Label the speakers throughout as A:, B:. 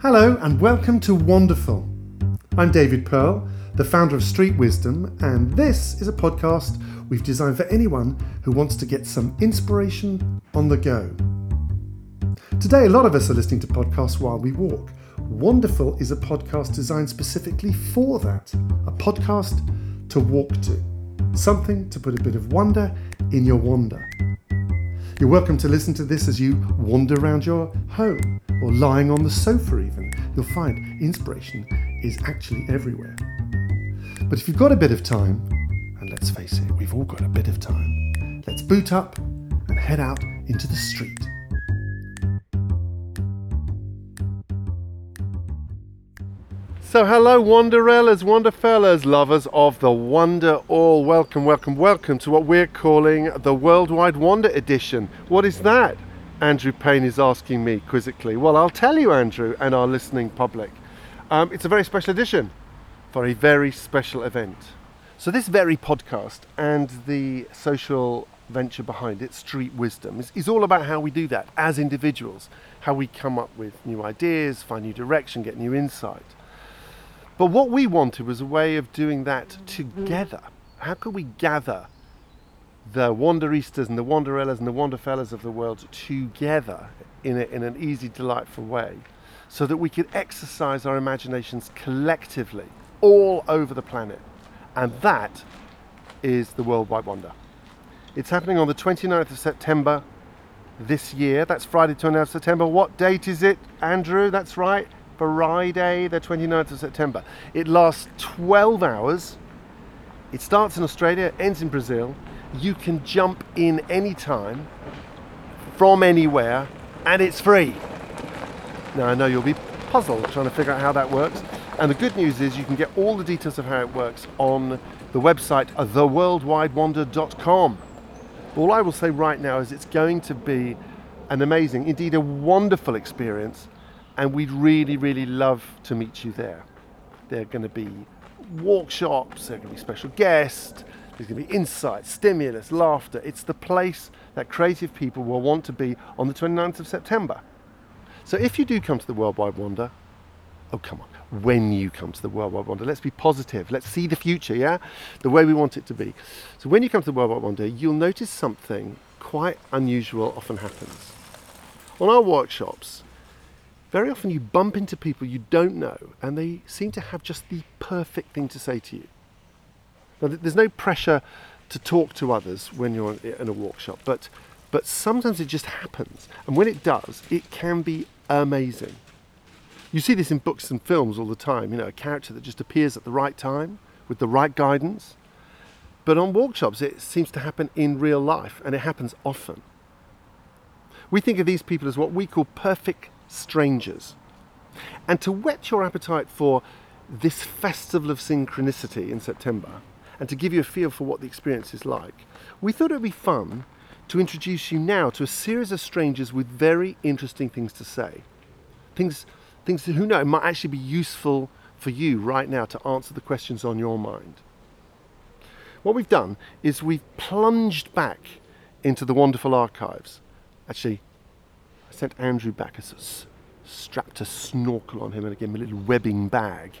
A: Hello and welcome to Wanderful. I'm David Pearl, the founder of Street Wisdom, and this is a podcast we've designed for anyone who wants to get some inspiration on the go. Today, a lot of us are listening to podcasts while we walk. Wanderful is a podcast designed specifically for that a podcast to walk to, something to put a bit of wonder in your wander. You're welcome to listen to this as you wander around your home Mm. or lying on the sofa, even. You'll find inspiration is actually everywhere. But if you've got a bit of time, and let's face it, we've all got a bit of time, let's boot up and head out into the street. So, hello, Wanderellas, Wanderfellas, lovers of the Wonder All. Welcome, welcome, welcome to what we're calling the Worldwide Wander Edition. What is that? Andrew Paine is asking me quizzically. Well, I'll tell you, Andrew, and our listening public. Um, it's a very special edition for a very special event. So, this very podcast and the social venture behind it, Street Wisdom, is, is all about how we do that as individuals, how we come up with new ideas, find new direction, get new insight. But what we wanted was a way of doing that together. How could we gather the Wanderistas and the Wanderellas and the Wanderfellas of the world together in, a, in an easy, delightful way so that we could exercise our imaginations collectively all over the planet? And that is the Worldwide Wander. It's happening on the 29th of September this year. That's Friday, 29th of September. What date is it, Andrew? That's right. Friday, the 29th of September. It lasts 12 hours. It starts in Australia, ends in Brazil. You can jump in anytime, from anywhere, and it's free. Now, I know you'll be puzzled trying to figure out how that works. And the good news is you can get all the details of how it works on the website theworldwidewander.com. All I will say right now is it's going to be an amazing, indeed a wonderful experience and we'd really, really love to meet you there. There are going to be walkshops, there are going to be special guests, there's going to be insight, stimulus, laughter. It's the place that creative people will want to be on the 29th of September. So if you do come to the Worldwide Wander, oh come on, when you come to the Worldwide Wander, let's be positive, let's see the future, yeah? The way we want it to be. So when you come to the Worldwide Wander, you'll notice something quite unusual often happens. On our walkshops, very often you bump into people you don't know and they seem to have just the perfect thing to say to you. Now, there's no pressure to talk to others when you're in a walkshop, but, but sometimes it just happens. And when it does, it can be amazing. You see this in books and films all the time, you know, a character that just appears at the right time with the right guidance. But on walkshops, it seems to happen in real life and it happens often. We think of these people as what we call perfect strangers. And to whet your appetite for this festival of synchronicity in September, and to give you a feel for what the experience is like, we thought it would be fun to introduce you now to a series of strangers with very interesting things to say. Things, things that, who know, might actually be useful for you right now to answer the questions on your mind. What we've done is we've plunged back into the Wanderful archives. Actually, I sent Andrew back, as strapped a snorkel on him and gave him a little webbing bag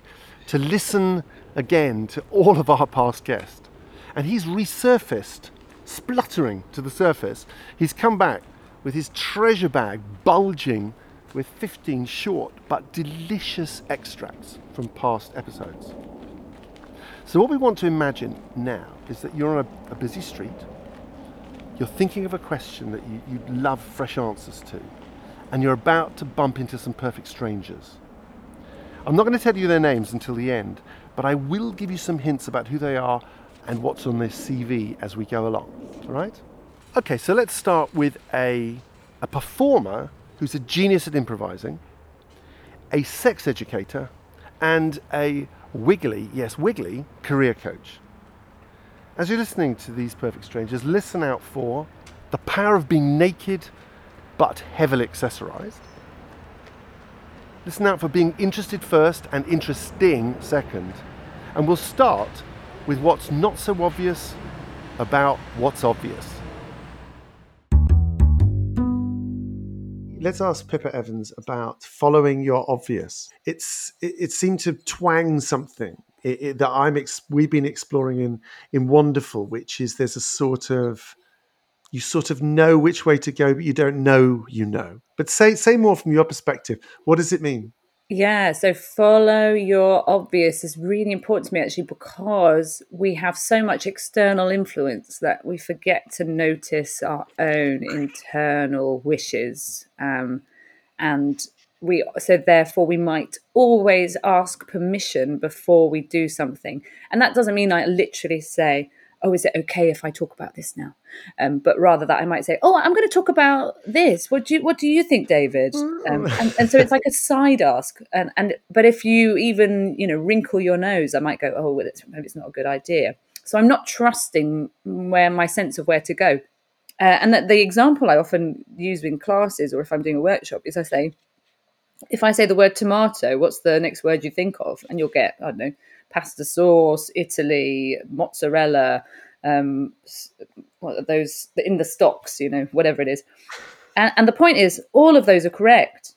A: to listen again to all of our past guests. And he's resurfaced, spluttering to the surface. He's come back with his treasure bag bulging with 15 short but delicious extracts from past episodes. So, what we want to imagine now is that you're on a, a busy street, you're thinking of a question that you, would love fresh answers to, and you're about to bump into some perfect strangers. I'm not going to tell you their names until the end, but I will give you some hints about who they are and what's on their CV as we go along. All right? Okay, so let's start with a, a performer who's a genius at improvising, a sex educator, and a wiggly, yes, wiggly career coach. As you're listening to these perfect strangers, listen out for the power of being naked but heavily accessorized. Listen out for being interested first and interesting second. And we'll start with what's not so obvious about what's obvious. let's ask Pippa Evans about following your obvious. It's it, it seemed to twang something it, it, that I'm ex- we've been exploring in in Wanderful, which is there's a sort of you sort of know which way to go, but you don't know you know. But say say more from your perspective. What does it mean?
B: Yeah, so follow your obvious is really important to me actually because we have so much external influence that we forget to notice our own internal wishes. Um, and we so therefore we might always ask permission before we do something. And that doesn't mean I literally say, oh, is it okay if I talk about this now? Um, but rather that I might say, oh, I'm going to talk about this. What do you, what do you think, David? Um, and, and, so it's like a side ask. And, and but if you even you know wrinkle your nose, I might go, oh, well, it's, maybe it's not a good idea. So I'm not trusting where my sense of where to go. Uh, and that the example I often use in classes or if I'm doing a workshop is I say, if I say the word tomato, what's the next word you think of? And you'll get, I don't know, pasta sauce, Italy, mozzarella, um, what are those in the stocks, you know, whatever it is. And, and the point is, all of those are correct,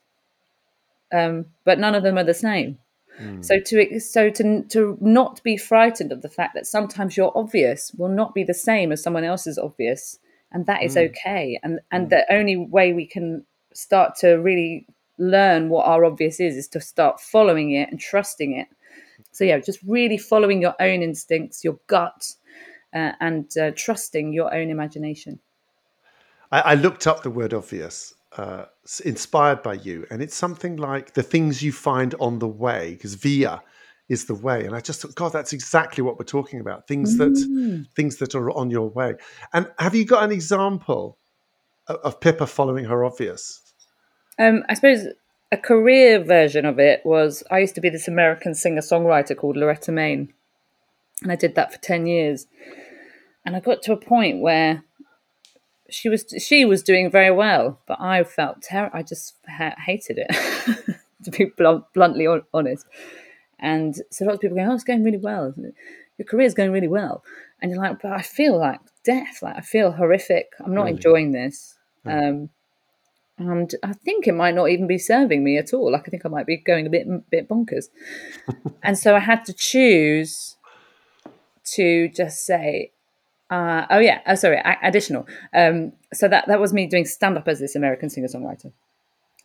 B: um, but none of them are the same. Mm. So to so to to not be frightened of the fact that sometimes your obvious will not be the same as someone else's obvious, and that is mm. okay. And and mm. the only way we can start to really learn what our obvious is is to start following it and trusting it so yeah, just really following your own instincts, your gut, uh, and uh, trusting your own imagination.
A: I, I, looked up the word obvious, uh, inspired by you, and it's something like the things you find on the way, because via is the way. And I just thought, God, that's exactly what we're talking about. Things that mm. things that are on your way. And have you got an example of, of Pippa following her obvious?
B: Um, I suppose a career version of it was I used to be this American singer songwriter called Loretta Maine, and I did that for ten years. And I got to a point where she was she was doing very well, but I felt ter- I just ha- hated it, to be blunt, bluntly honest. And so lots of people going, "Oh, it's going really well. Your career's going really well," and you're like, "But I feel like death. Like I feel horrific. I'm not really? enjoying this." Um, and I think it might not even be serving me at all. Like I think I might be going a bit bit bonkers. and so I had to choose to just say, uh, oh yeah, oh sorry, additional. Um, so that that was me doing stand up as this American singer songwriter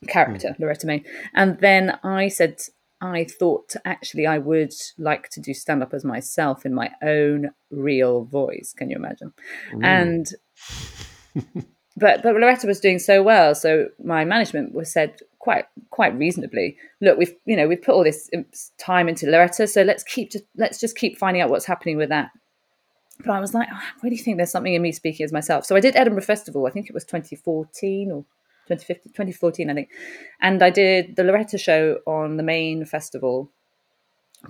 B: character, mm. Loretta Maine, and then I said. I thought actually I would like to do stand up as myself in my own real voice. Can you imagine? Mm. And but but Loretta was doing so well, so my management was said quite quite reasonably, look, we've you know we've put all this um, time into Loretta, so let's keep just, let's just keep finding out what's happening with that. But I was like, oh, I really think there's something in me speaking as myself. So I did Edinburgh Festival. I think it was 2014 or 2015, 2014, I think, and I did the Loretta show on the main festival.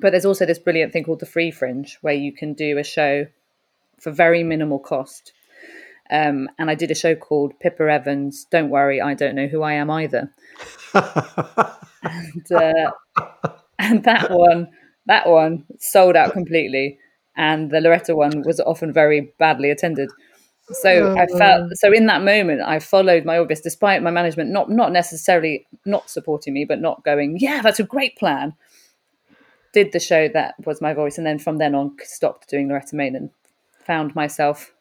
B: But there's also this brilliant thing called the Free Fringe, where you can do a show for very minimal cost um, and I did a show called Pippa Evans. Don't worry, I don't know who I am either. and, uh, and that one, that one sold out completely, and the Loretta one was often very badly attended. So I felt oh. so in that moment I followed my obvious, despite my management not not necessarily not supporting me, but not going, yeah, that's a great plan. Did the show that was my voice, and then from then on stopped doing Loretta Maine and found myself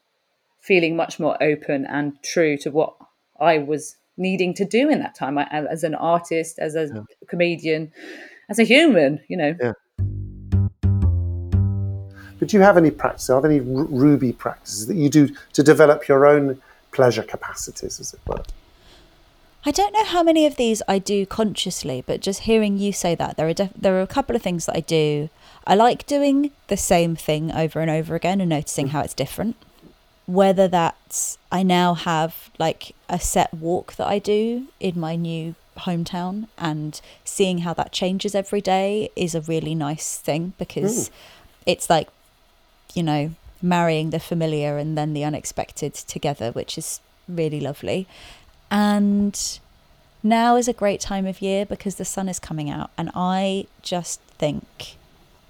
B: feeling much more open and true to what I was needing to do in that time I, as an artist, as a yeah. comedian, as a human, you know.
A: Yeah. But do you have any practice? Are there any r- Ruby practices that you do to develop your own pleasure capacities, as it were?
C: I don't know how many of these I do consciously, but just hearing you say that, there are def- there are a couple of things that I do. I like doing the same thing over and over again and noticing mm. how it's different whether that's I now have like a set walk that I do in my new hometown and seeing how that changes every day is a really nice thing because mm. it's like you know marrying the familiar and then the unexpected together which is really lovely and now is a great time of year because the sun is coming out and I just think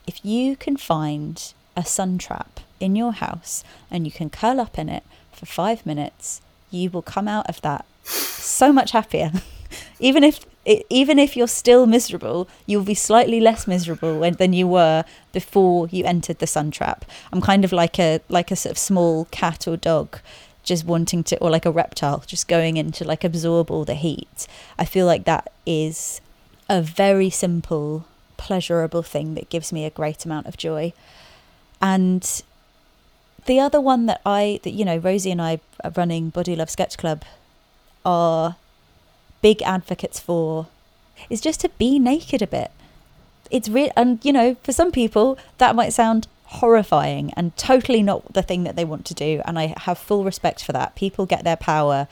C: if you can find a sun trap in your house and you can curl up in it for five minutes, you will come out of that so much happier. even if even if you're still miserable, you'll be slightly less miserable than you were before you entered the sun trap. I'm kind of like a like a sort of small cat or dog just wanting to or like a reptile just going in to like absorb all the heat. I feel like that is a very simple pleasurable thing that gives me a great amount of joy. And the other one that I that you know Rosie and I are running Body Love Sketch Club are big advocates for is just to be naked a bit. It's real, and you know, for some people that might sound horrifying and totally not the thing that they want to do. And I have full respect for that. People get their power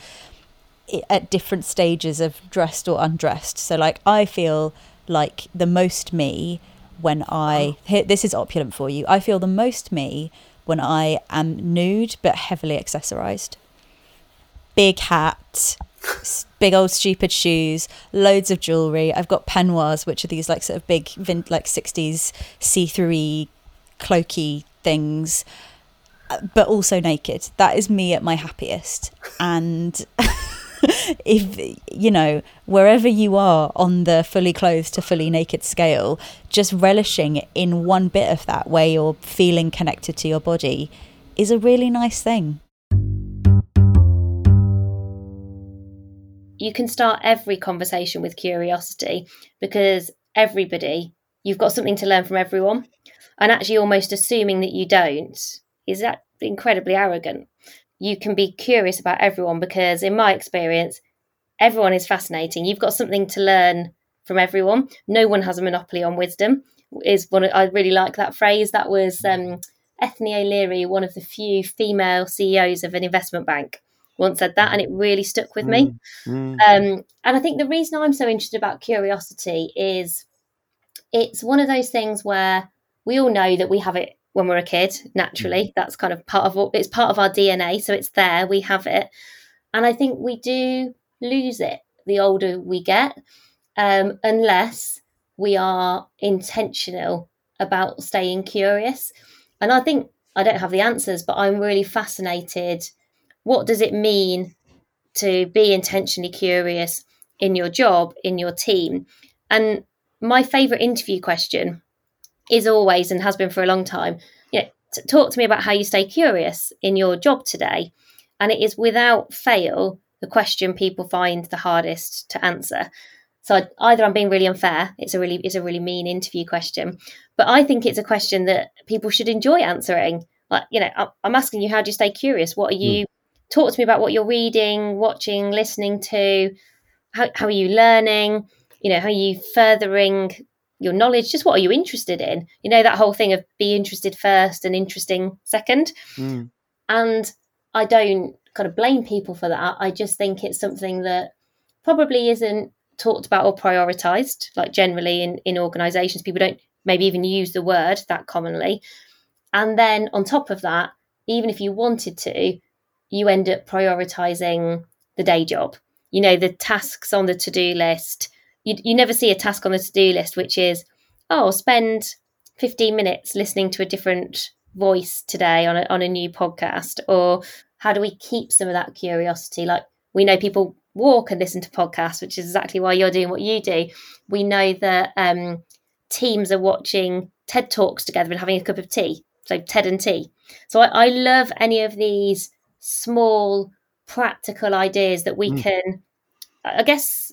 C: at different stages of dressed or undressed. So, like, I feel like the most me when I here, this is opulent for you. I feel the most me when I am nude but heavily accessorized. Big hat, big old stupid shoes, loads of jewelry. I've got peignoirs, which are these like sort of big, like sixties see-through cloaky things, uh, but also naked. That is me at my happiest. And if you know wherever you are on the fully clothed to fully naked scale, just relishing in one bit of that where you're feeling connected to your body is a really nice thing.
D: you can start every conversation with curiosity because everybody, you've got something to learn from everyone. And actually, almost assuming that you don't is that incredibly arrogant. You can be curious about everyone because, in my experience, everyone is fascinating. You've got something to learn from everyone. No one has a monopoly on wisdom. Is one I really like that phrase. That was um, Ethne O'Leary, one of the few female CEOs of an investment bank once said that, and it really stuck with me. Mm, mm. Um, and I think the reason I'm so interested about curiosity is it's one of those things where we all know that we have it when we're a kid naturally. Mm. That's kind of part of it's part of our DNA, so it's there. We have it, and I think we do lose it the older we get, um, unless we are intentional about staying curious. And I think I don't have the answers, but I'm really fascinated what does it mean to be intentionally curious in your job, in your team? And my favorite interview question is always and has been for a long time, you know, talk to me about how you stay curious in your job today. And it is without fail the question people find the hardest to answer. So either I'm being really unfair, it's a really it's a really mean interview question, but I think it's a question that people should enjoy answering. Like, you know, I'm asking you, how do you stay curious? What are hmm. you talk to me about what you're reading, watching, listening to. How, how are you learning? You know, how are you furthering your knowledge? Just what are you interested in? You know, that whole thing of be interested first and interesting second. Mm. And I don't kind of blame people for that. I just think it's something that probably isn't talked about or prioritized, like generally in, in organizations. People don't maybe even use the word that commonly. And then on top of that, even if you wanted to, you end up prioritizing the day job. You know, the tasks on the to do list. You, you never see a task on the to do list which is, oh, spend 15 minutes listening to a different voice today on a, on a new podcast. Or how do we keep some of that curiosity? Like, we know people walk and listen to podcasts, which is exactly why you're doing what you do. We know that um, teams are watching TED Talks together and having a cup of tea. So, TED and tea. So, I, I love any of these small practical ideas that we mm. can i guess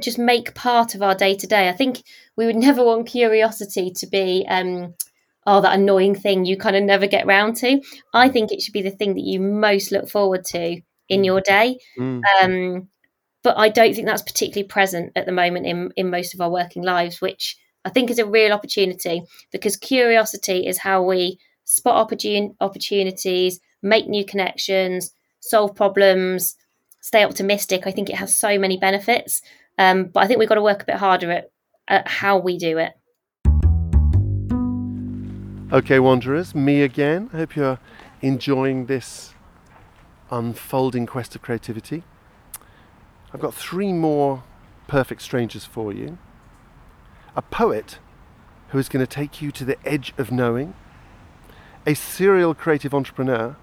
D: just make part of our day to day i think we would never want curiosity to be um oh that annoying thing you kind of never get round to i think it should be the thing that you most look forward to in mm. your day mm. um but i don't think that's particularly present at the moment in in most of our working lives which i think is a real opportunity because curiosity is how we spot opportun- opportunities make new connections, solve problems, stay optimistic. I think it has so many benefits. Um, but I think we've got to work a bit harder at, at how we do it.
A: Okay, Wanderers, me again. I hope you're enjoying this unfolding quest of creativity. I've got three more perfect strangers for you. A poet who is going to take you to the edge of knowing, a serial creative entrepreneur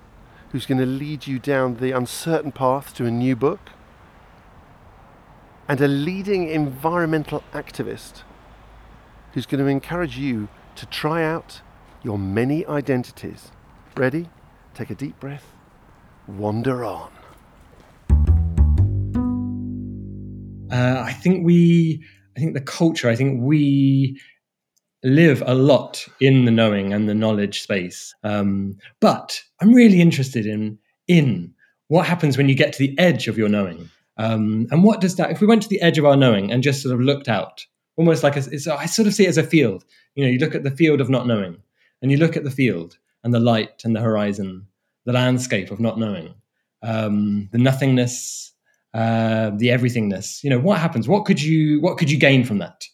A: who's going to lead you down the uncertain path to a new book, and a leading environmental activist who's going to encourage you to try out your many identities. Ready? Take a deep breath, wander on.
E: Uh, I think we, I think the culture, I think we live a lot in the knowing and the knowledge space. Um, but I'm really interested in in what happens when you get to the edge of your knowing. Um, and what does that, if we went to the edge of our knowing and just sort of looked out, almost like I sort of see it as a field. You know, you look at the field of not knowing, and you look at the field and the light and the horizon, the landscape of not knowing, um, the nothingness, uh, the everythingness. You know, what happens? What could you what could you gain from that?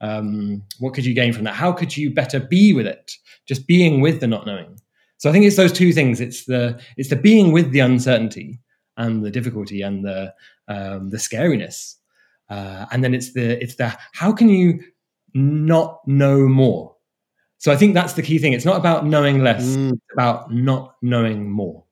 E: Um, what could you gain from that? How could you better be with it? Just being with the not knowing. So I think it's those two things. It's the it's the being with the uncertainty and the difficulty and the um, the scariness, uh, and then it's the it's the how can you not know more? So I think that's the key thing. It's not about knowing less; mm. it's about not knowing more.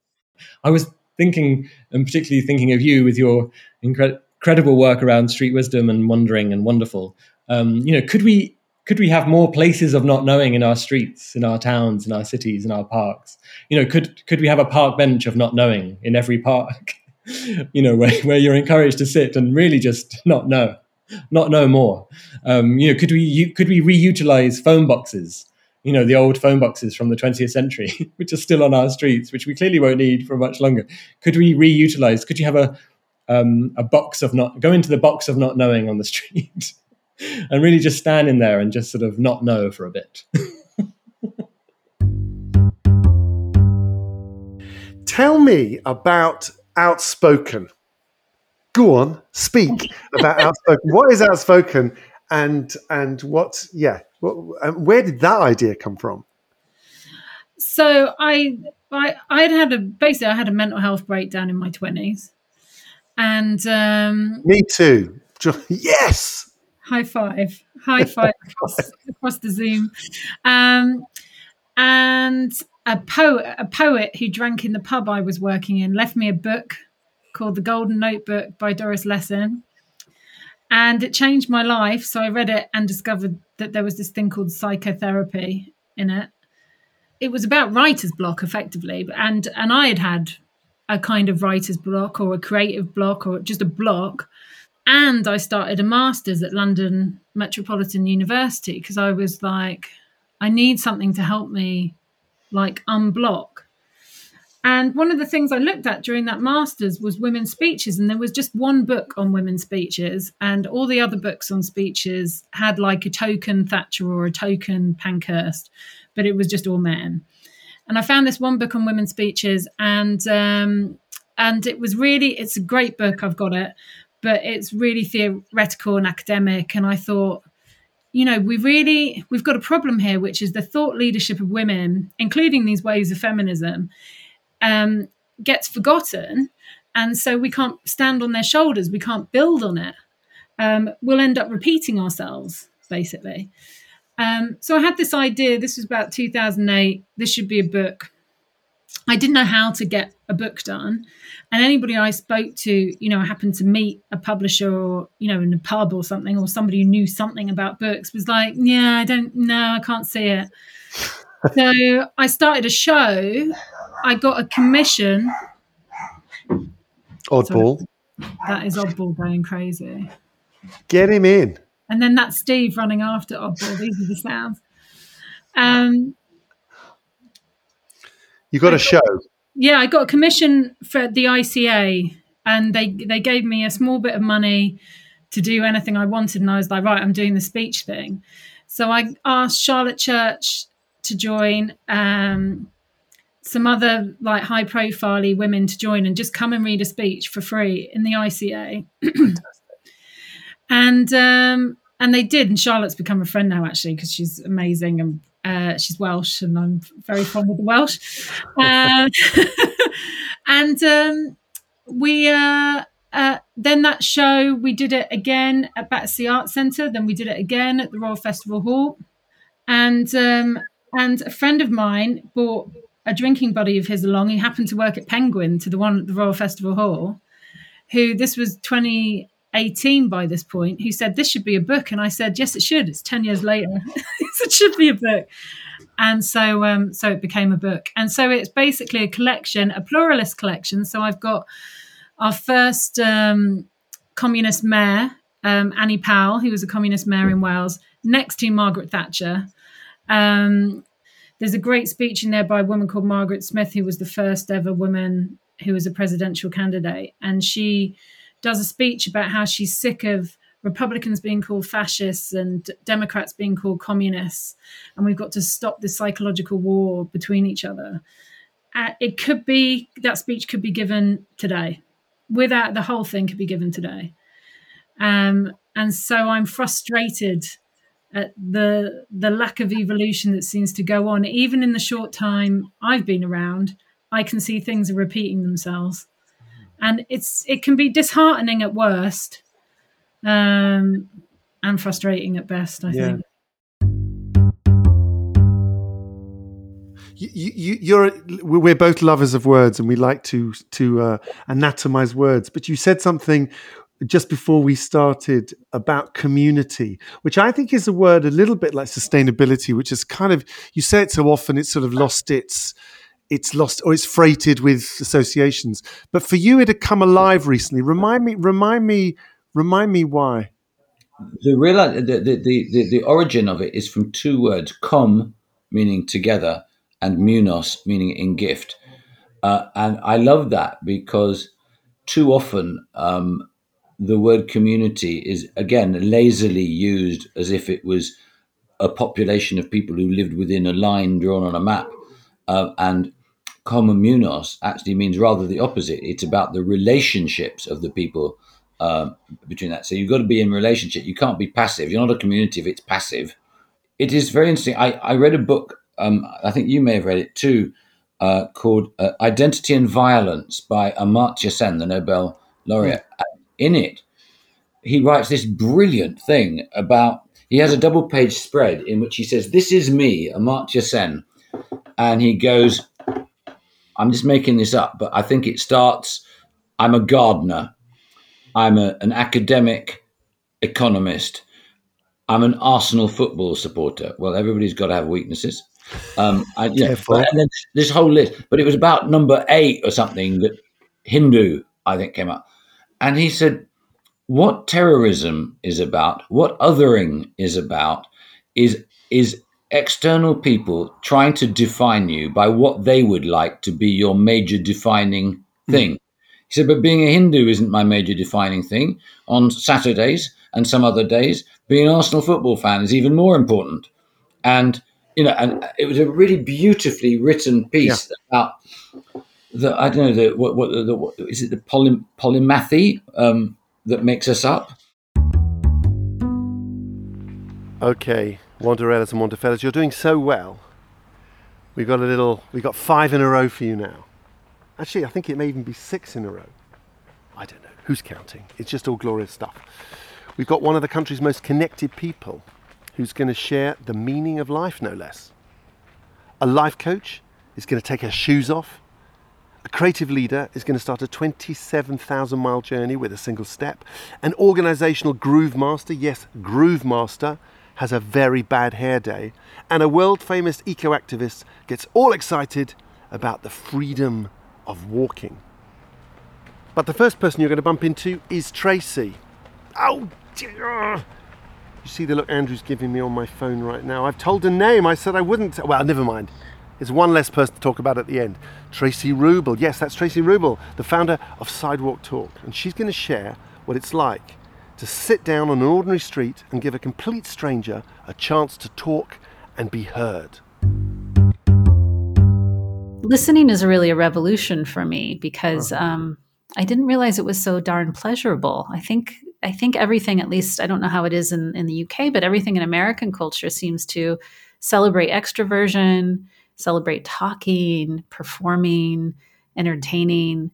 E: I was thinking, and particularly thinking of you with your incre- incredible work around street wisdom and wondering and wonderful. Um, you know, could we could we have more places of not knowing in our streets, in our towns, in our cities, in our parks? You know, could could we have a park bench of not knowing in every park? you know, where, where you're encouraged to sit and really just not know, not know more. Um, you know, could we could we reutilize phone boxes? You know, the old phone boxes from the 20th century, which are still on our streets, which we clearly won't need for much longer. Could we reutilize? Could you have a um, a box of not go into the box of not knowing on the street? and really just stand in there and just sort of not know for a bit.
A: Tell me about outspoken. Go on, speak about outspoken. What is outspoken, and and what? Yeah, what, where did that idea come from?
F: So I I I had had a basically I had a mental health breakdown in my twenties, and um,
A: me too. Yes
F: high five, high five across, across the Zoom. Um, and a poet, a poet who drank in the pub I was working in, left me a book called The Golden Notebook by Doris Lessing. And it changed my life. So I read it and discovered that there was this thing called psychotherapy in it. It was about writer's block, effectively. And, and I had had a kind of writer's block or a creative block or just a block and I started a master's at London Metropolitan University because I was like, I need something to help me like unblock. And one of the things I looked at during that master's was women's speeches. And there was just one book on women's speeches, and all the other books on speeches had like a token Thatcher or a token Pankhurst, but it was just all men. And I found this one book on women's speeches, and um, and it was really it's a great book. I've got it, but it's really theoretical and academic. And I thought, you know, we really we've got a problem here, which is the thought leadership of women, including these waves of feminism, um, gets forgotten, and so we can't stand on their shoulders. We can't build on it. Um, we'll end up repeating ourselves, basically. Um, so I had this idea. This was about 2008. This should be a book. I didn't know how to get a book done. And anybody I spoke to, you know, I happened to meet a publisher or, you know, in a pub or something, or somebody who knew something about books was like, yeah, I don't know, I can't see it. so I started a show. I got a commission.
A: Oddball.
F: Sorry, that is Oddball going crazy.
A: Get him in.
F: And then that's Steve running after Oddball. These are the sounds. Um,
A: you got a show.
F: Yeah, I got a commission for the ICA, and they they gave me a small bit of money to do anything I wanted, and I was like, right, I'm doing the speech thing. So I asked Charlotte Church to join. Um, some other like high profile women to join and just come and read a speech for free in the ICA. and um, and they did, and Charlotte's become a friend now actually because she's amazing and uh, she's Welsh, and I'm very fond of the Welsh. Uh, and um, we uh, uh, then that show we did it again at Battersea Arts Centre. Then we did it again at the Royal Festival Hall, and um, and a friend of mine brought a drinking buddy of his along. He happened to work at Penguin to the one at the Royal Festival Hall. Who this was 20 18 by this point who said this should be a book. And i said yes it should. It's 10 years later. It should be a book. And so um, so it became a book. And so it's basically a collection a pluralist collection. So i've got our first um, communist mayor um, annie powell who was a communist mayor in wales next to margaret thatcher. Um, there's a great speech in there by a woman called margaret smith who was the first ever woman who was a presidential candidate. And she does a speech about how she's sick of Republicans being called fascists and Democrats being called communists, and we've got to stop this psychological war between each other. Uh, it could be that speech could be given today, without the whole thing could be given today, um, and so I'm frustrated at the the lack of evolution that seems to go on. Even in the short time I've been around, I can see things are repeating themselves and it's it can be disheartening at worst um, and frustrating at best i yeah. think
A: you, you, you're we're both lovers of words and we like to to uh, anatomize words but you said something just before we started about community which i think is a word a little bit like sustainability which is kind of you say it so often it's sort of lost its it's lost or it's freighted with associations. But for you, it had come alive recently. Remind me, remind me, remind me why.
G: The real the, the, the, the origin of it is from two words: com, meaning together, and munos, meaning in gift. Uh, and I love that because too often um, the word community is again lazily used as if it was a population of people who lived within a line drawn on a map. Uh, and communos actually means rather the opposite. It's about the relationships of the people uh, between that. So you've got to be in relationship. You can't be passive. You're not a community if it's passive. It is very interesting. I, I read a book. Um, I think you may have read it too, uh, called uh, "Identity and Violence" by Amartya Sen, the Nobel laureate. Mm. In it, he writes this brilliant thing about. He has a double-page spread in which he says, "This is me, Amartya Sen," and he goes, I'm just making this up, but I think it starts I'm a gardener, I'm a, an academic economist, I'm an Arsenal football supporter. Well, everybody's got to have weaknesses. Um, I, yeah, but, and then this whole list, but it was about number eight or something that Hindu, I think, came up. And he said, What terrorism is about, what othering is about, is is external people trying to define you by what they would like to be your major defining hmm. thing. Mm. He said, but being a Hindu isn't my major defining thing. On Saturdays and some other days, being an Arsenal football fan is even more important. And you know, and it was a really beautifully written piece yeah. about the I don't know the what what, the, what is it the poly, polymathy um, that makes us up.
A: Okay, Wanderellas and Wanderfellas, you're doing so well. We've got a little, we've got five in a row for you now. Actually, I think it may even be six in a row. I don't know. Who's counting? It's just all glorious stuff. We've got one of the country's most connected people who's going to share the meaning of life, no less. A life coach is going to take her shoes off. A creative leader is going to start a 27,000 mile journey with a single step. An organizational groove master, yes, groove master, has a very bad hair day, and a world famous eco activist gets all excited about the freedom of walking. But the first person you're going to bump into is Traci. Oh, dear. You see the look Andrew's giving me on my phone right now. I've told a name. I said I wouldn't. Well, never mind. It's one less person to talk about at the end. Traci Ruble. Yes, that's Traci Ruble, the founder of Sidewalk Talk. And she's going to share what it's like to sit down on an ordinary street and give a complete stranger a chance to talk and be heard.
H: Listening is really a revolution for me because um, I didn't realize it was so darn pleasurable. I think I think everything, at least I don't know how it is in, in the UK, but everything in American culture seems to celebrate extroversion, celebrate talking, performing, entertaining.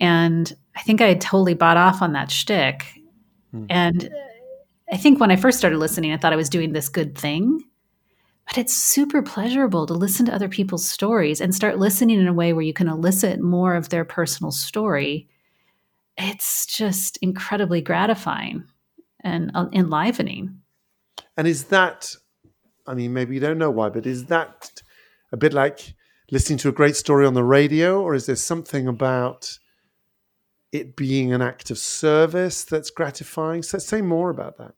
H: And I think I had totally bought off on that shtick. Mm. And I think when I first started listening, I thought I was doing this good thing. But it's super pleasurable to listen to other people's stories and start listening in a way where you can elicit more of their personal story. it's just incredibly gratifying and uh, enlivening.
A: And is that, I mean, maybe you don't know why, but is that a bit like listening to a great story on the radio, or is there something about it being an act of service that's gratifying? So say more about that.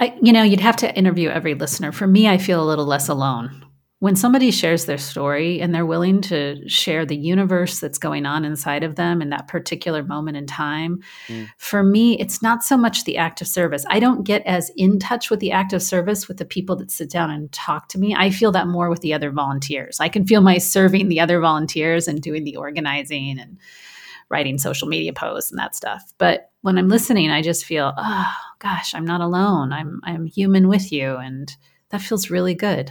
H: I, you know, you'd have to interview every listener. For me, I feel a little less alone when somebody shares their story and they're willing to share the universe that's going on inside of them in that particular moment in time, mm. for me, it's not so much the act of service. I don't get as in touch with the act of service with the people that sit down and talk to me. I feel that more with the other volunteers. I can feel my serving the other volunteers and doing the organizing and writing social media posts and that stuff. But when I'm listening, I just feel, oh gosh, I'm not alone. I'm I'm human with you. And that feels really good.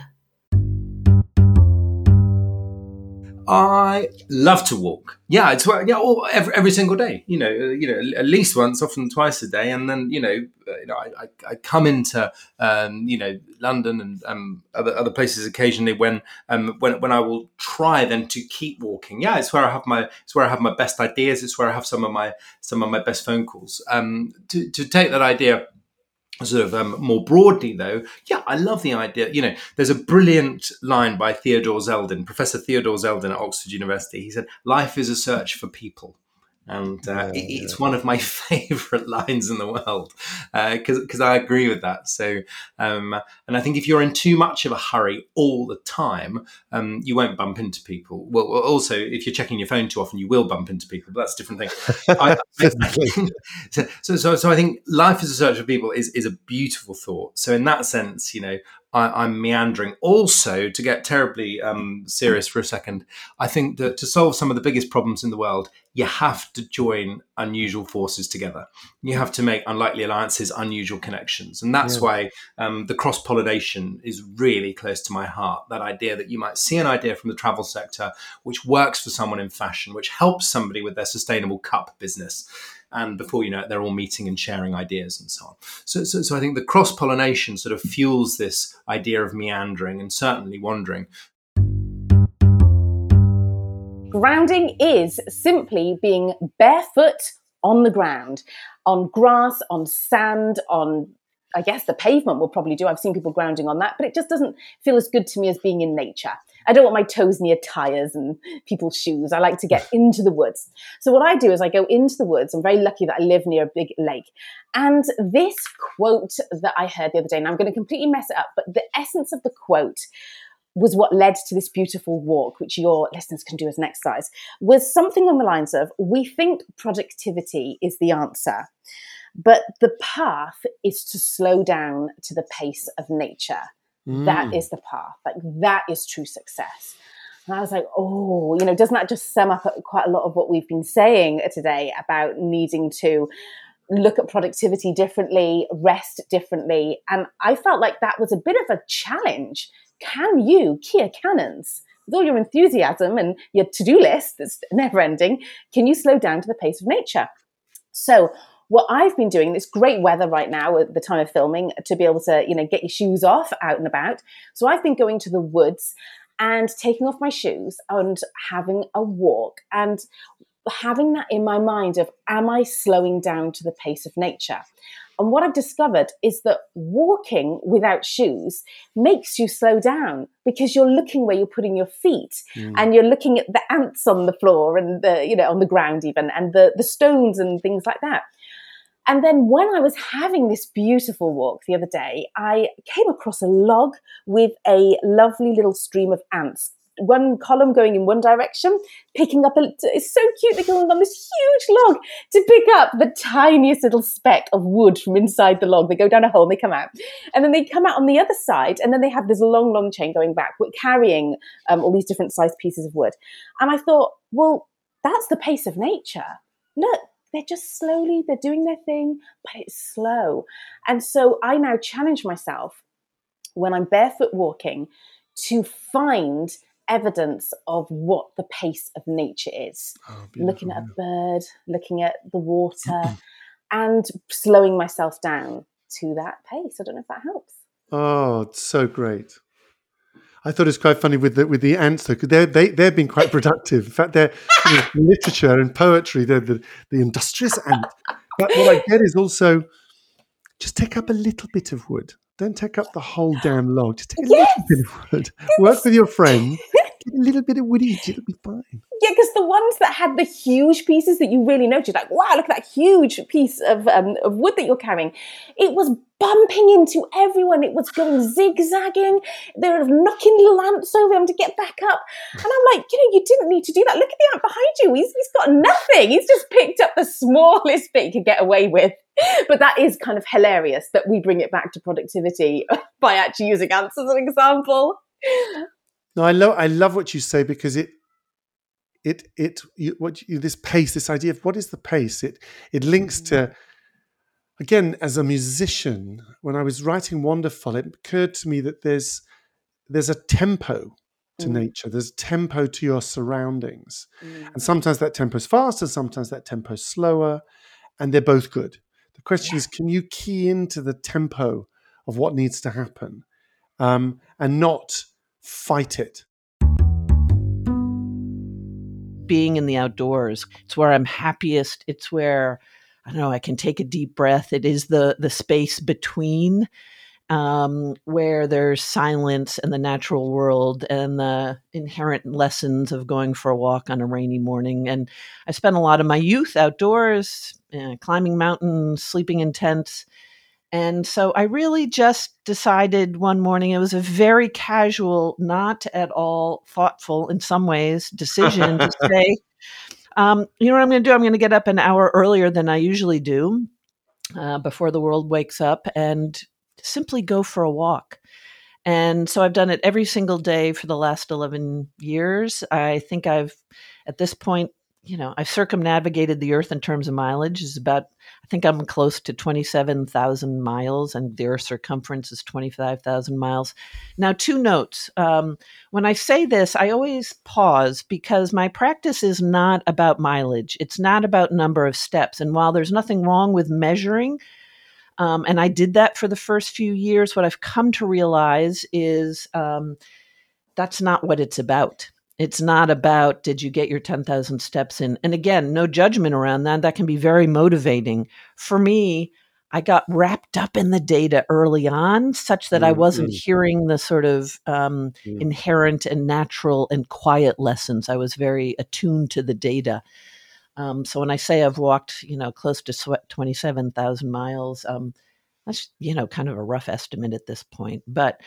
I: I love to walk. Yeah, it's yeah, oh, every, every single day. You know, you know, at least once, often twice a day, and then you know, you know, I, I, come into um, you know London and um, other other places occasionally when um, when when I will try then to keep walking. Yeah, it's where I have my it's where I have my best ideas. It's where I have some of my some of my best phone calls. Um, to to take that idea sort of um, more broadly though yeah i love the idea you know there's a brilliant line by theodore zeldin professor theodore zeldin at oxford university he said life is a search for people and uh, yeah, it's yeah. one of my favorite lines in the world because uh, because I agree with that. So, um, and I think if you're in too much of a hurry all the time, um, you won't bump into people. Well, also if you're checking your phone too often, you will bump into people. But that's a different thing. I, I, so, so, so I think life as a search for people is is a beautiful thought. So in that sense, you know, I, am meandering. Also, to get terribly um, serious for a second, I think that to solve some of the biggest problems in the world, you have to join unusual forces together. You have to make unlikely alliances, unusual connections. And that's yeah. why um, the cross pollination is really close to my heart. That idea that you might see an idea from the travel sector which works for someone in fashion, which helps somebody with their sustainable cup business and before you know it, they're all meeting and sharing ideas and so on. So, so, so I think the cross pollination sort of fuels this idea of meandering and certainly wandering.
J: Grounding is simply being barefoot on the ground, on grass, on sand, on I guess the pavement will probably do. I've seen people grounding on that, but it just doesn't feel as good to me as being in nature. I don't want my toes near tires and people's shoes. I like to get into the woods. So what I do is I go into the woods. I'm very lucky that I live near a big lake. And this quote that I heard the other day, and I'm going to completely mess it up, but the essence of the quote was what led to this beautiful walk, which your listeners can do as an exercise, was something on the lines of, we think productivity is the answer. But the path is to slow down to the pace of nature. Mm. That is the path. Like that is true success. And I was like, oh, you know, doesn't that just sum up quite a lot of what we've been saying today about needing to look at productivity differently, rest differently? And I felt like that was a bit of a challenge. Can you, Kia Cannons, with all your enthusiasm and your to do list that's never ending, can you slow down to the pace of nature? So, what I've been doing, it's great weather right now at the time of filming to be able to, you know, get your shoes off out and about. So I've been going to the woods and taking off my shoes and having a walk and having that in my mind of am I slowing down to the pace of nature? And what I've discovered is that walking without shoes makes you slow down because you're looking where you're putting your feet mm. and you're looking at the ants on the floor and the, you know, on the ground even and the, the stones and things like that. And then when I was having this beautiful walk the other day, I came across a log with a lovely little stream of ants. One column going in one direction, picking up a. It's so cute. They're going on this huge log to pick up the tiniest little speck of wood from inside the log. They go down a hole and they come out, and then they come out on the other side, and then they have this long, long chain going back, carrying um, all these different sized pieces of wood. And I thought, well, that's the pace of nature. Look, they're just slowly, they're doing their thing, but it's slow. And so I now challenge myself when I'm barefoot walking to find evidence of what the pace of nature is. Oh, looking at a bird, looking at the water, and slowing myself down to that pace. I don't know if that helps.
A: Oh, it's so great. I thought it was quite funny with the with the answer because they they they've been quite productive. In fact, they're you know, literature and poetry. They're the, the industrious ant. But what I get is also just take up a little bit of wood. Don't take up the whole damn log. Just take a
J: Yes.
A: little bit of wood. Work with your friend. A little bit of wood each. It'll be fine.
J: Yeah, because the ones that had the huge pieces that you really noticed, like, wow, look at that huge piece of, um, of wood that you're carrying. It was bumping into everyone. It was going zigzagging. They were knocking lamps over him to get back up. And I'm like, you know, you didn't need to do that. Look at the ant behind you. He's, he's got nothing. He's just picked up the smallest bit he could get away with. But that is kind of hilarious that we bring it back to productivity by actually using ants as an example.
A: No, I love I love what you say because it it it you, what you, this pace, this idea of what is the pace? It it links to again as a musician. When I was writing Wonderful, it occurred to me that there's there's a tempo to
J: Mm.
A: nature. There's tempo to your surroundings, and sometimes that tempo is fast, and sometimes that tempo is slower, and they're both good. The question is, can you key into the tempo of what needs to happen, um, and not fight it?
K: being in the outdoors. It's where I'm happiest. It's where I don't know, I can take a deep breath. It is the the space between um, where there's silence and the natural world and the inherent lessons of going for a walk on a rainy morning. And I spent a lot of my youth outdoors, uh, climbing mountains, sleeping in tents. And so I really just decided one morning, it was a very casual, not at all thoughtful in some ways decision to say, um, you know what I'm going to do? I'm going to get up an hour earlier than I usually do uh, before the world wakes up and simply go for a walk. And so I've done it every single day for the last 11 years. I think I've, at this point, you know, I've circumnavigated the earth in terms of mileage is about, I think I'm close to 27,000 miles and the earth's circumference is 25,000 miles. Now, two notes. Um, when I say this, I always pause because my practice is not about mileage. It's not about number of steps. And while there's nothing wrong with measuring, um, and I did that for the first few years, what I've come to realize is um, that's not what it's about. It's not about did you get your 10,000 steps in? And again, no judgment around that. That can be very motivating. For me, I got wrapped up in the data early on, such that I wasn't
A: Mhm.
K: hearing the sort of um,
A: Mm.
K: inherent and natural and quiet lessons. I was very attuned to the data. Um, so when I say I've walked, you know, close to swe- 27,000 miles, um, that's, you know, kind of a rough estimate at this point. But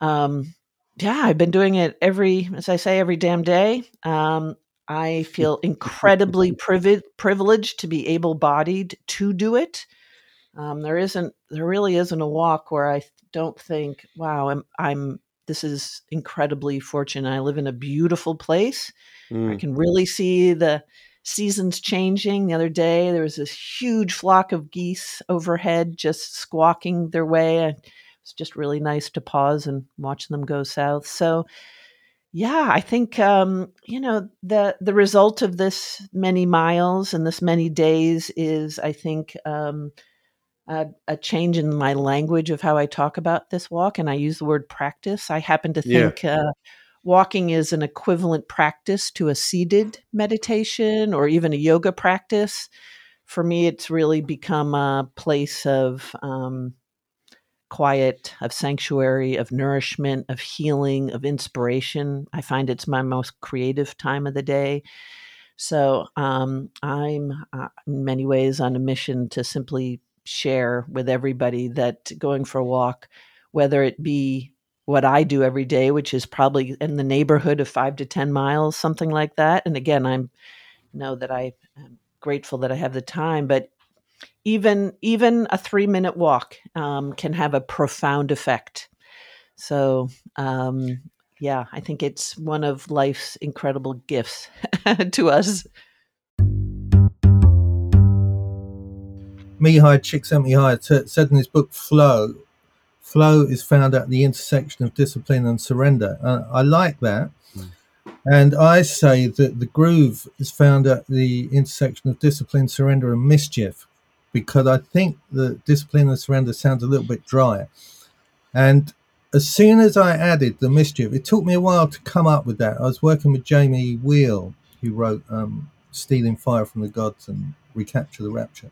K: um, yeah, I've been doing it every, as I say, every damn day. Um, I feel incredibly privi- privileged to be able bodied to do it. Um, there isn't, there really isn't a walk where I don't think, wow, I'm, I'm, this is incredibly fortunate. I live in a beautiful place. I
A: Mm.
K: can really see the seasons changing. The other day, there was this huge flock of geese overhead just squawking their way. And it's just really nice to pause and watch them go south. So, yeah, I think um, you know the the result of this many miles and this many days is, I think, um, a, a change in my language of how I talk about this walk, and I use the word practice. I happen to
A: Yeah.
K: think uh, walking is an equivalent practice to a seated meditation or even a yoga practice. For me, it's really become a place of um, quiet, of sanctuary, of nourishment, of healing, of inspiration. I find it's my most creative time of the day. So um, I'm uh, in many ways on a mission to simply share with everybody that going for a walk, whether it be what I do every day, which is probably in the neighborhood of five to 10 miles, something like that. And again, I'm know that I am grateful that I have the time, but even even a three minute walk um, can have a profound effect. So um, yeah, I think it's one of life's incredible gifts to us.
L: Mihaly Csikszentmihalyi t- said in his book Flow, flow is found at the intersection of discipline and surrender. Uh, I like that. And I say that the groove is found at the intersection of discipline, surrender, and mischief, because I think the discipline and surrender sounds a little bit dry. And as soon as I added the mischief, it took me a while to come up with that. I was working with Jamie Wheal, who wrote um, Stealing Fire from the Gods and Recapture the Rapture.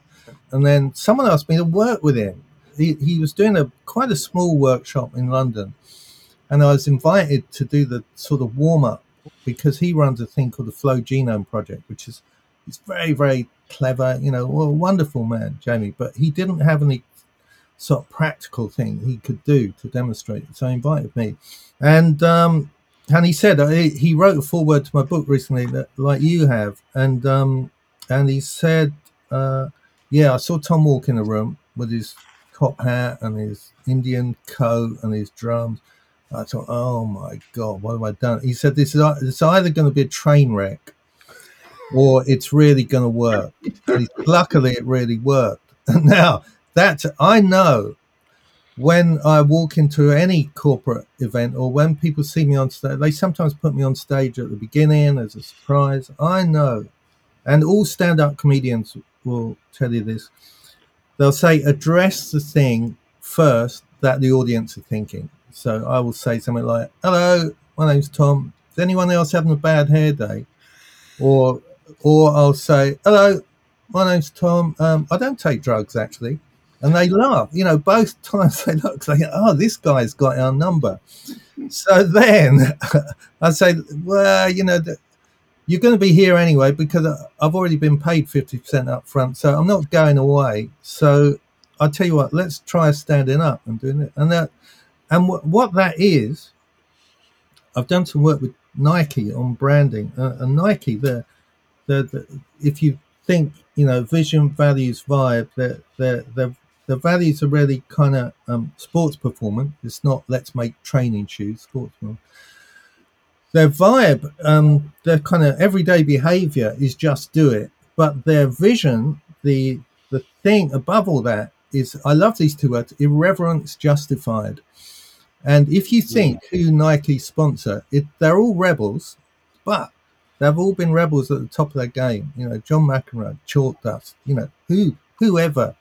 L: And then someone asked me to work with him. He, he was doing a quite a small workshop in London, and I was invited to do the sort of warm up because he runs a thing called the Flow Genome Project, which is he's very very clever, you know, well, wonderful man, Jamie. But he didn't have any sort of practical thing he could do to demonstrate so he invited me, and um, and he said uh, he, wrote a foreword to my book recently, that, like you have, and um, and he said, uh, yeah, I saw Tom walk in the room with his top hat and his Indian coat and his drums. I thought, oh my god, what have I done? He said, this is it's either going to be a train wreck or it's really going to work. Luckily, it really worked. Now that I know when I walk into any corporate event or when people see me on stage, they sometimes put me on stage at the beginning as a surprise. I know, and all stand up comedians will tell you this. They'll say, address the thing first that the audience are thinking. So I will say something like, Hello, my name's Tom. Is anyone else having a bad hair day? Or or I'll say, Hello, my name's Tom. Um, I don't take drugs actually. And they laugh. You know, both times they look, they go, Oh, this guy's got our number. So then I say, Well, you know, you're going to be here anyway because I- I've already been paid 50% up front. So I'm not going away. So I'll tell you what, let's try standing up and doing it. And that, and wh- what that is, I've done some work with Nike on branding. Uh, and Nike, the, the, the, if you think, you know, vision, values, vibe, the, the, the, the values are really kind of um, sports performance. It's not let's make training shoes, sports performance their vibe, um, their kind of everyday behavior is just do it. But their vision, the the thing above all that is, I love these two words: irreverence justified. And if you think who Nike sponsor, it, they're all rebels, but they've all been rebels at the top of their game. You know, John McEnroe, Chalk Dust. You know, who whoever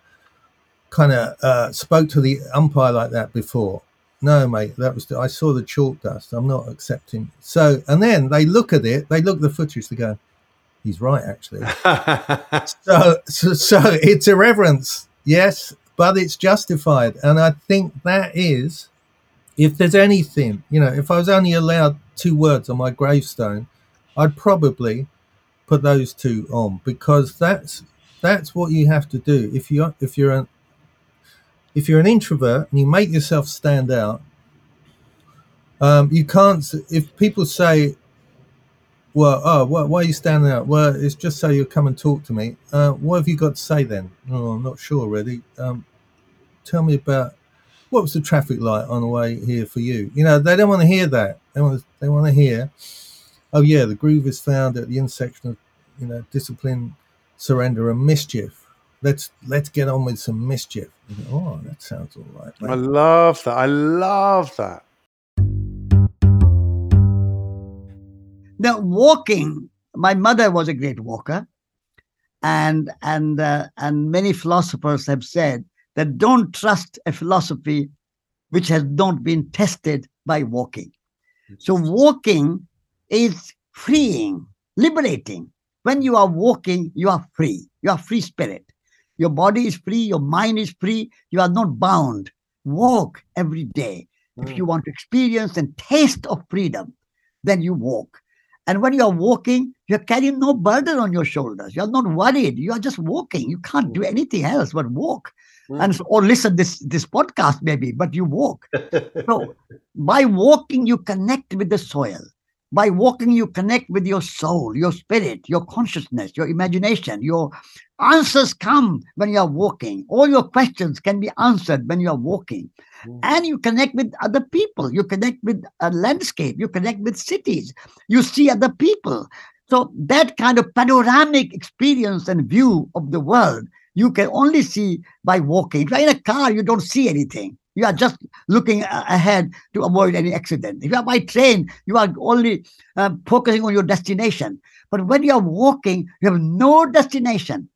L: kind of uh, spoke to the umpire like that before. No, mate, that was I saw the chalk dust. I'm not accepting. So, and then they look at it. They look at the footage. They go, "He's right, actually." so, so, so it's irreverence, yes, but it's justified, and I think that is, if there's anything, you know, if I was only allowed two words on my gravestone, I'd probably put those two on because that's that's what you have to do if you if you're an if you're an introvert and you make yourself stand out, um, you can't. If people say, "Well, oh, why, why are you standing out?" Well, it's just so you'll come and talk to me. Uh, what have you got to say then? Oh, I'm not sure really. Um, tell me about what was the traffic light on the way here for you. You know, they don't want to hear that. They want to, they want to hear, "Oh yeah, the groove is found at the intersection of, you know, discipline, surrender, and mischief." Let's let's get on with some mischief. You oh, that sounds all right.
A: I love that. I love that.
M: Now, walking, my mother was a great walker, and and uh, and many philosophers have said that don't trust a philosophy which has not been tested by walking. So walking is freeing, liberating. When you are walking, you are free. You are free spirit. Your body is free. Your mind is free. You are not bound. Walk every day. If hmm. you want to experience and taste of freedom, then you walk. And when you are walking, you're carrying no burden on your shoulders. You're not worried. You are just walking. You can't do hmm. anything else but walk. Hmm. And or listen this this podcast maybe, but you walk. so by walking, you connect with the soil. By walking, you connect with your soul, your spirit, your consciousness, your imagination. Your answers come when you are walking. All your questions can be answered when you are walking. Mm. And you connect with other people. You connect with a landscape. You connect with cities. You see other people. So that kind of panoramic experience and view of the world you can only see by walking. If you're in a car, you don't see anything. You are just looking ahead to avoid any accident. If you are by train, you are only uh, focusing on your destination. But when you are walking, you have no destination.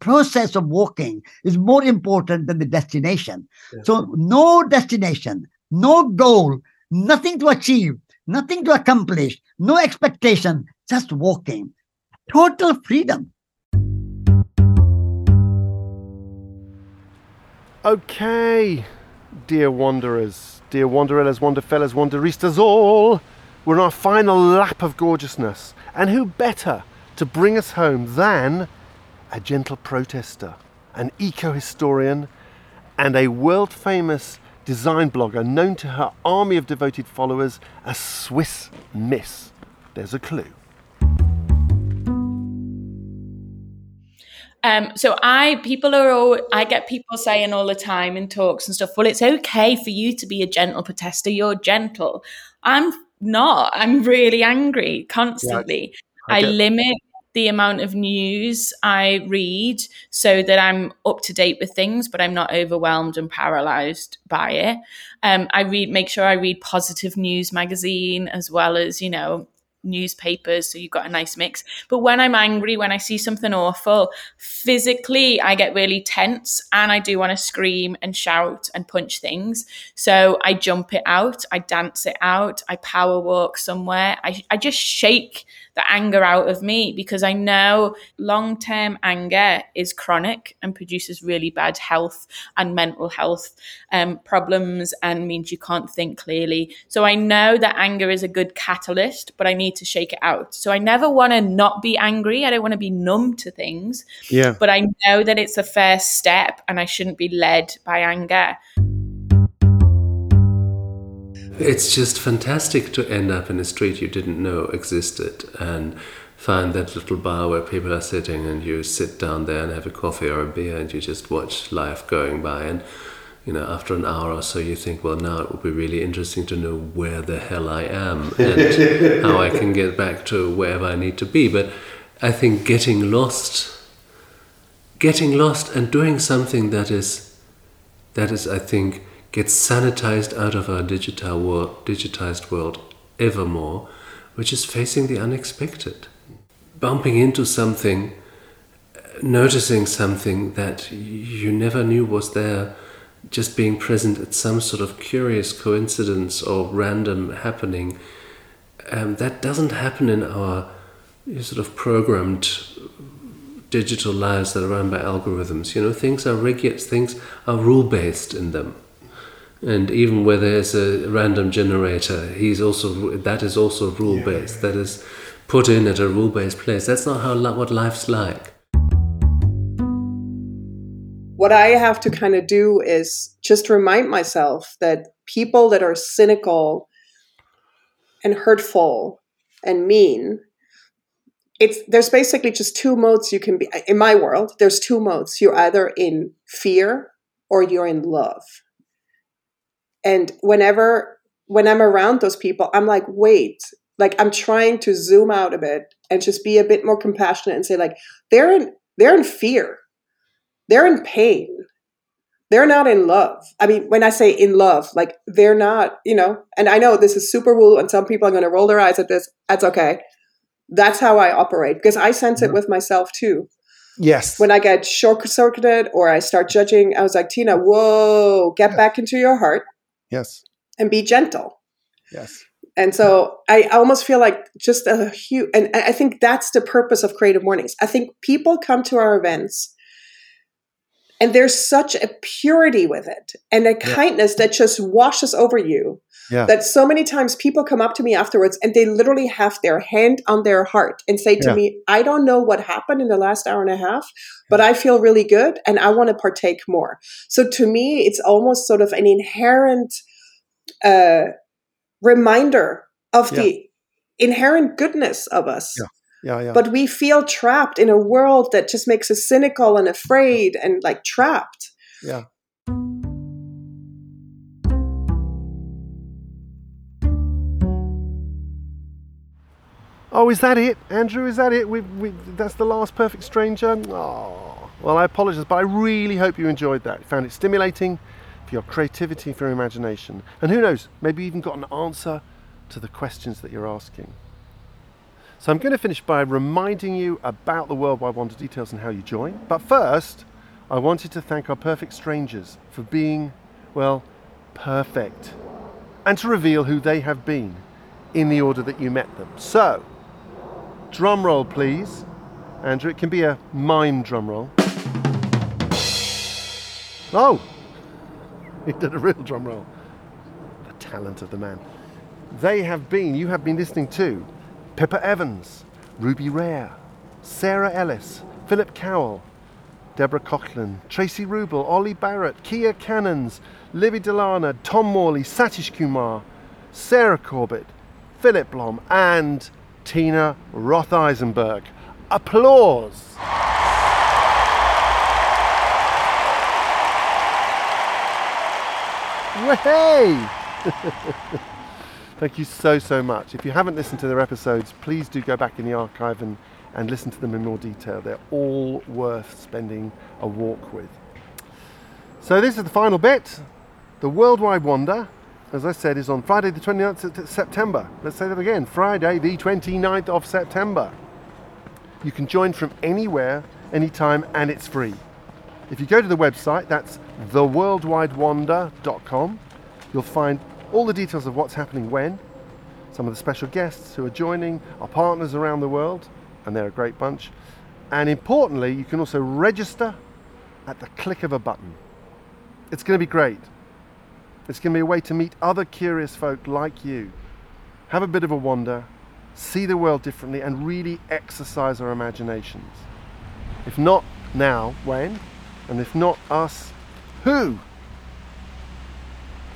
M: Process of walking is more important than the destination. So no destination, no goal, nothing to achieve, nothing to accomplish, no expectation, just walking. Total freedom.
A: Okay, dear wanderers, dear wanderellas, wanderfellas, wanderistas all, we're on our final lap of gorgeousness. And who better to bring us home than a gentle protester, an eco historian, and a world famous design blogger known to her army of devoted followers as Swiss Miss. There's a clue.
N: Um, so I people are all I get people saying all the time in talks and stuff, well, it's okay for you to be a gentle protester. You're gentle. I'm not. I'm really angry constantly.
A: I
N: I,
A: get-
N: limit the amount of news I read so that I'm up to date with things, but I'm not overwhelmed and paralyzed by it. Um, I read, make sure I read positive news magazine as well as, you know, newspapers so you've got a nice mix. But when i'm angry when i see something awful physically i get really tense and i do want to scream and shout and punch things. So i jump it out i dance it out i power walk somewhere. I, I just shake the anger out of me because i know long-term anger is chronic and produces really bad health and mental health um, problems and means you can't think clearly so i know that anger is a good catalyst but i need to shake it out so i never want to not be angry i don't want to be numb to things
A: Yeah.
N: but I know that it's a first step and I shouldn't be led by anger.
O: It's just fantastic to end up in a street you didn't know existed and find that little bar where people are sitting and you sit down there and have a coffee or a beer and you just watch life going by. And you know after an hour or so you think well now it would be really interesting to know where the hell I am and how I can get back to wherever I need to be. But I think getting lost getting lost and doing something that is that is I think gets sanitized out of our digital world, digitized world ever more, which is facing the unexpected, bumping into something, noticing something that you never knew was there, just being present at some sort of curious coincidence or random happening. Um, that doesn't happen in our sort of programmed digital lives that are run by algorithms. You know, things are regular, things are rule based in them. And even where there's a random generator, he's also that is also rule based. That is put in at a rule based place. That's not how what life's like.
P: what I have to kind of do is just remind myself that people that are cynical and hurtful and mean it's there's basically just two modes you can be in my world there's two modes you're either in fear or you're in love and whenever when i'm around those people i'm like wait. Like i'm trying to zoom out a bit and just be a bit more compassionate and say like they're in they're in fear. They're in pain. They're not in love. I mean when i say in love like they're not you know? And i know this is super woo and some people are going to roll their eyes at this. That's okay. That's how i operate because i sense it mm-hmm. with myself too.
A: Yes.
P: when I get short circuited or I start judging, I was like, Tina, whoa, get back into your heart
A: Yes.
P: and be gentle.
A: Yes.
P: And so I almost feel like just a huge, and I I think that's the purpose of Creative Mornings. I think people come to our events and there's such a purity with it and a kindness that just washes over you
A: Yeah.
P: that so many times people come up to me afterwards and they literally have their hand on their heart and say to
A: Yeah.
P: me, I don't know what happened in the last hour and a half, but I feel really good and I want to partake more. So to me, it's almost sort of an inherent uh, reminder of the inherent goodness of us.
A: Yeah. Yeah. Yeah.
P: But we feel trapped in a world that just makes us cynical and afraid and like trapped.
A: yeah. Oh, is that it, Andrew? Is that it? We, we, that's the last perfect stranger. Oh, well, I apologise, but I really hope you enjoyed that. Found it stimulating for your creativity, for your imagination, and who knows, maybe you even got an answer to the questions that you're asking. So I'm going to finish by reminding you about the Worldwide Wander details and how you join. But first, I wanted to thank our perfect strangers for being, well, perfect. and to reveal who they have been in the order that you met them. So, drum roll, please. Andrew, it can be a mime drum roll. Oh! He did a real drum roll. The talent of the man. They have been, you have been listening to Pippa Evans, Ruby Rare, Sarah Ellis, Philip Cowell, Deborah Coughlin, Traci Ruble, Oli Barrett, Kia Cannons, Libby DeLana, Tom Morley, Satish Kumar, Sarah Corbett, Philipp Blom, and Tina Roth Eisenberg. Applause! Way! Thank you so, so much. If you haven't listened to their episodes, please do go back in the archive and, and listen to them in more detail. They're all worth spending a walk with. So, this is the final bit. The Worldwide Wander, as I said, is on Friday, the 29th of September. Let's say that again Friday, the 29th of September. You can join from anywhere, anytime, and it's free. If you go to the website, that's theworldwidewander.com, you'll find all the details of what's happening when, some of the special guests who are joining, our partners around the world, and they're a great bunch. And importantly, you can also register at the click of a button. It's going to be great. It's going to be a way to meet other curious folk like you, have a bit of a wander, see the world differently, and really exercise our imaginations. If not now, when? And if not us, who?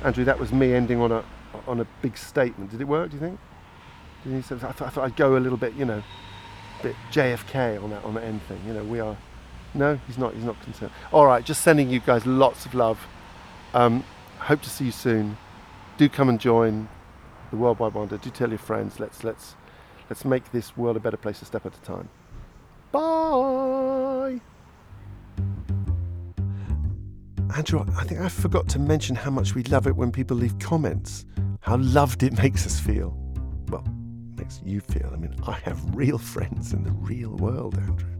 A: Andrew, that was me ending on a on a big statement. Did it work? Do you think? You say, I, thought, I thought I'd go a little bit, you know, a bit JFK on that on the end thing. You know, we are. No, he's not. He's not concerned. All right, just sending you guys lots of love. Um, hope to see you soon. Do come and join the World Worldwide Wander. Do tell your friends. Let's let's let's make this world a better place a step at a time. Bye. Andrew, I think I forgot to mention how much we love it when people leave comments. How loved it makes us feel. Well, makes you feel. I mean, I have real friends in the real world, Andrew.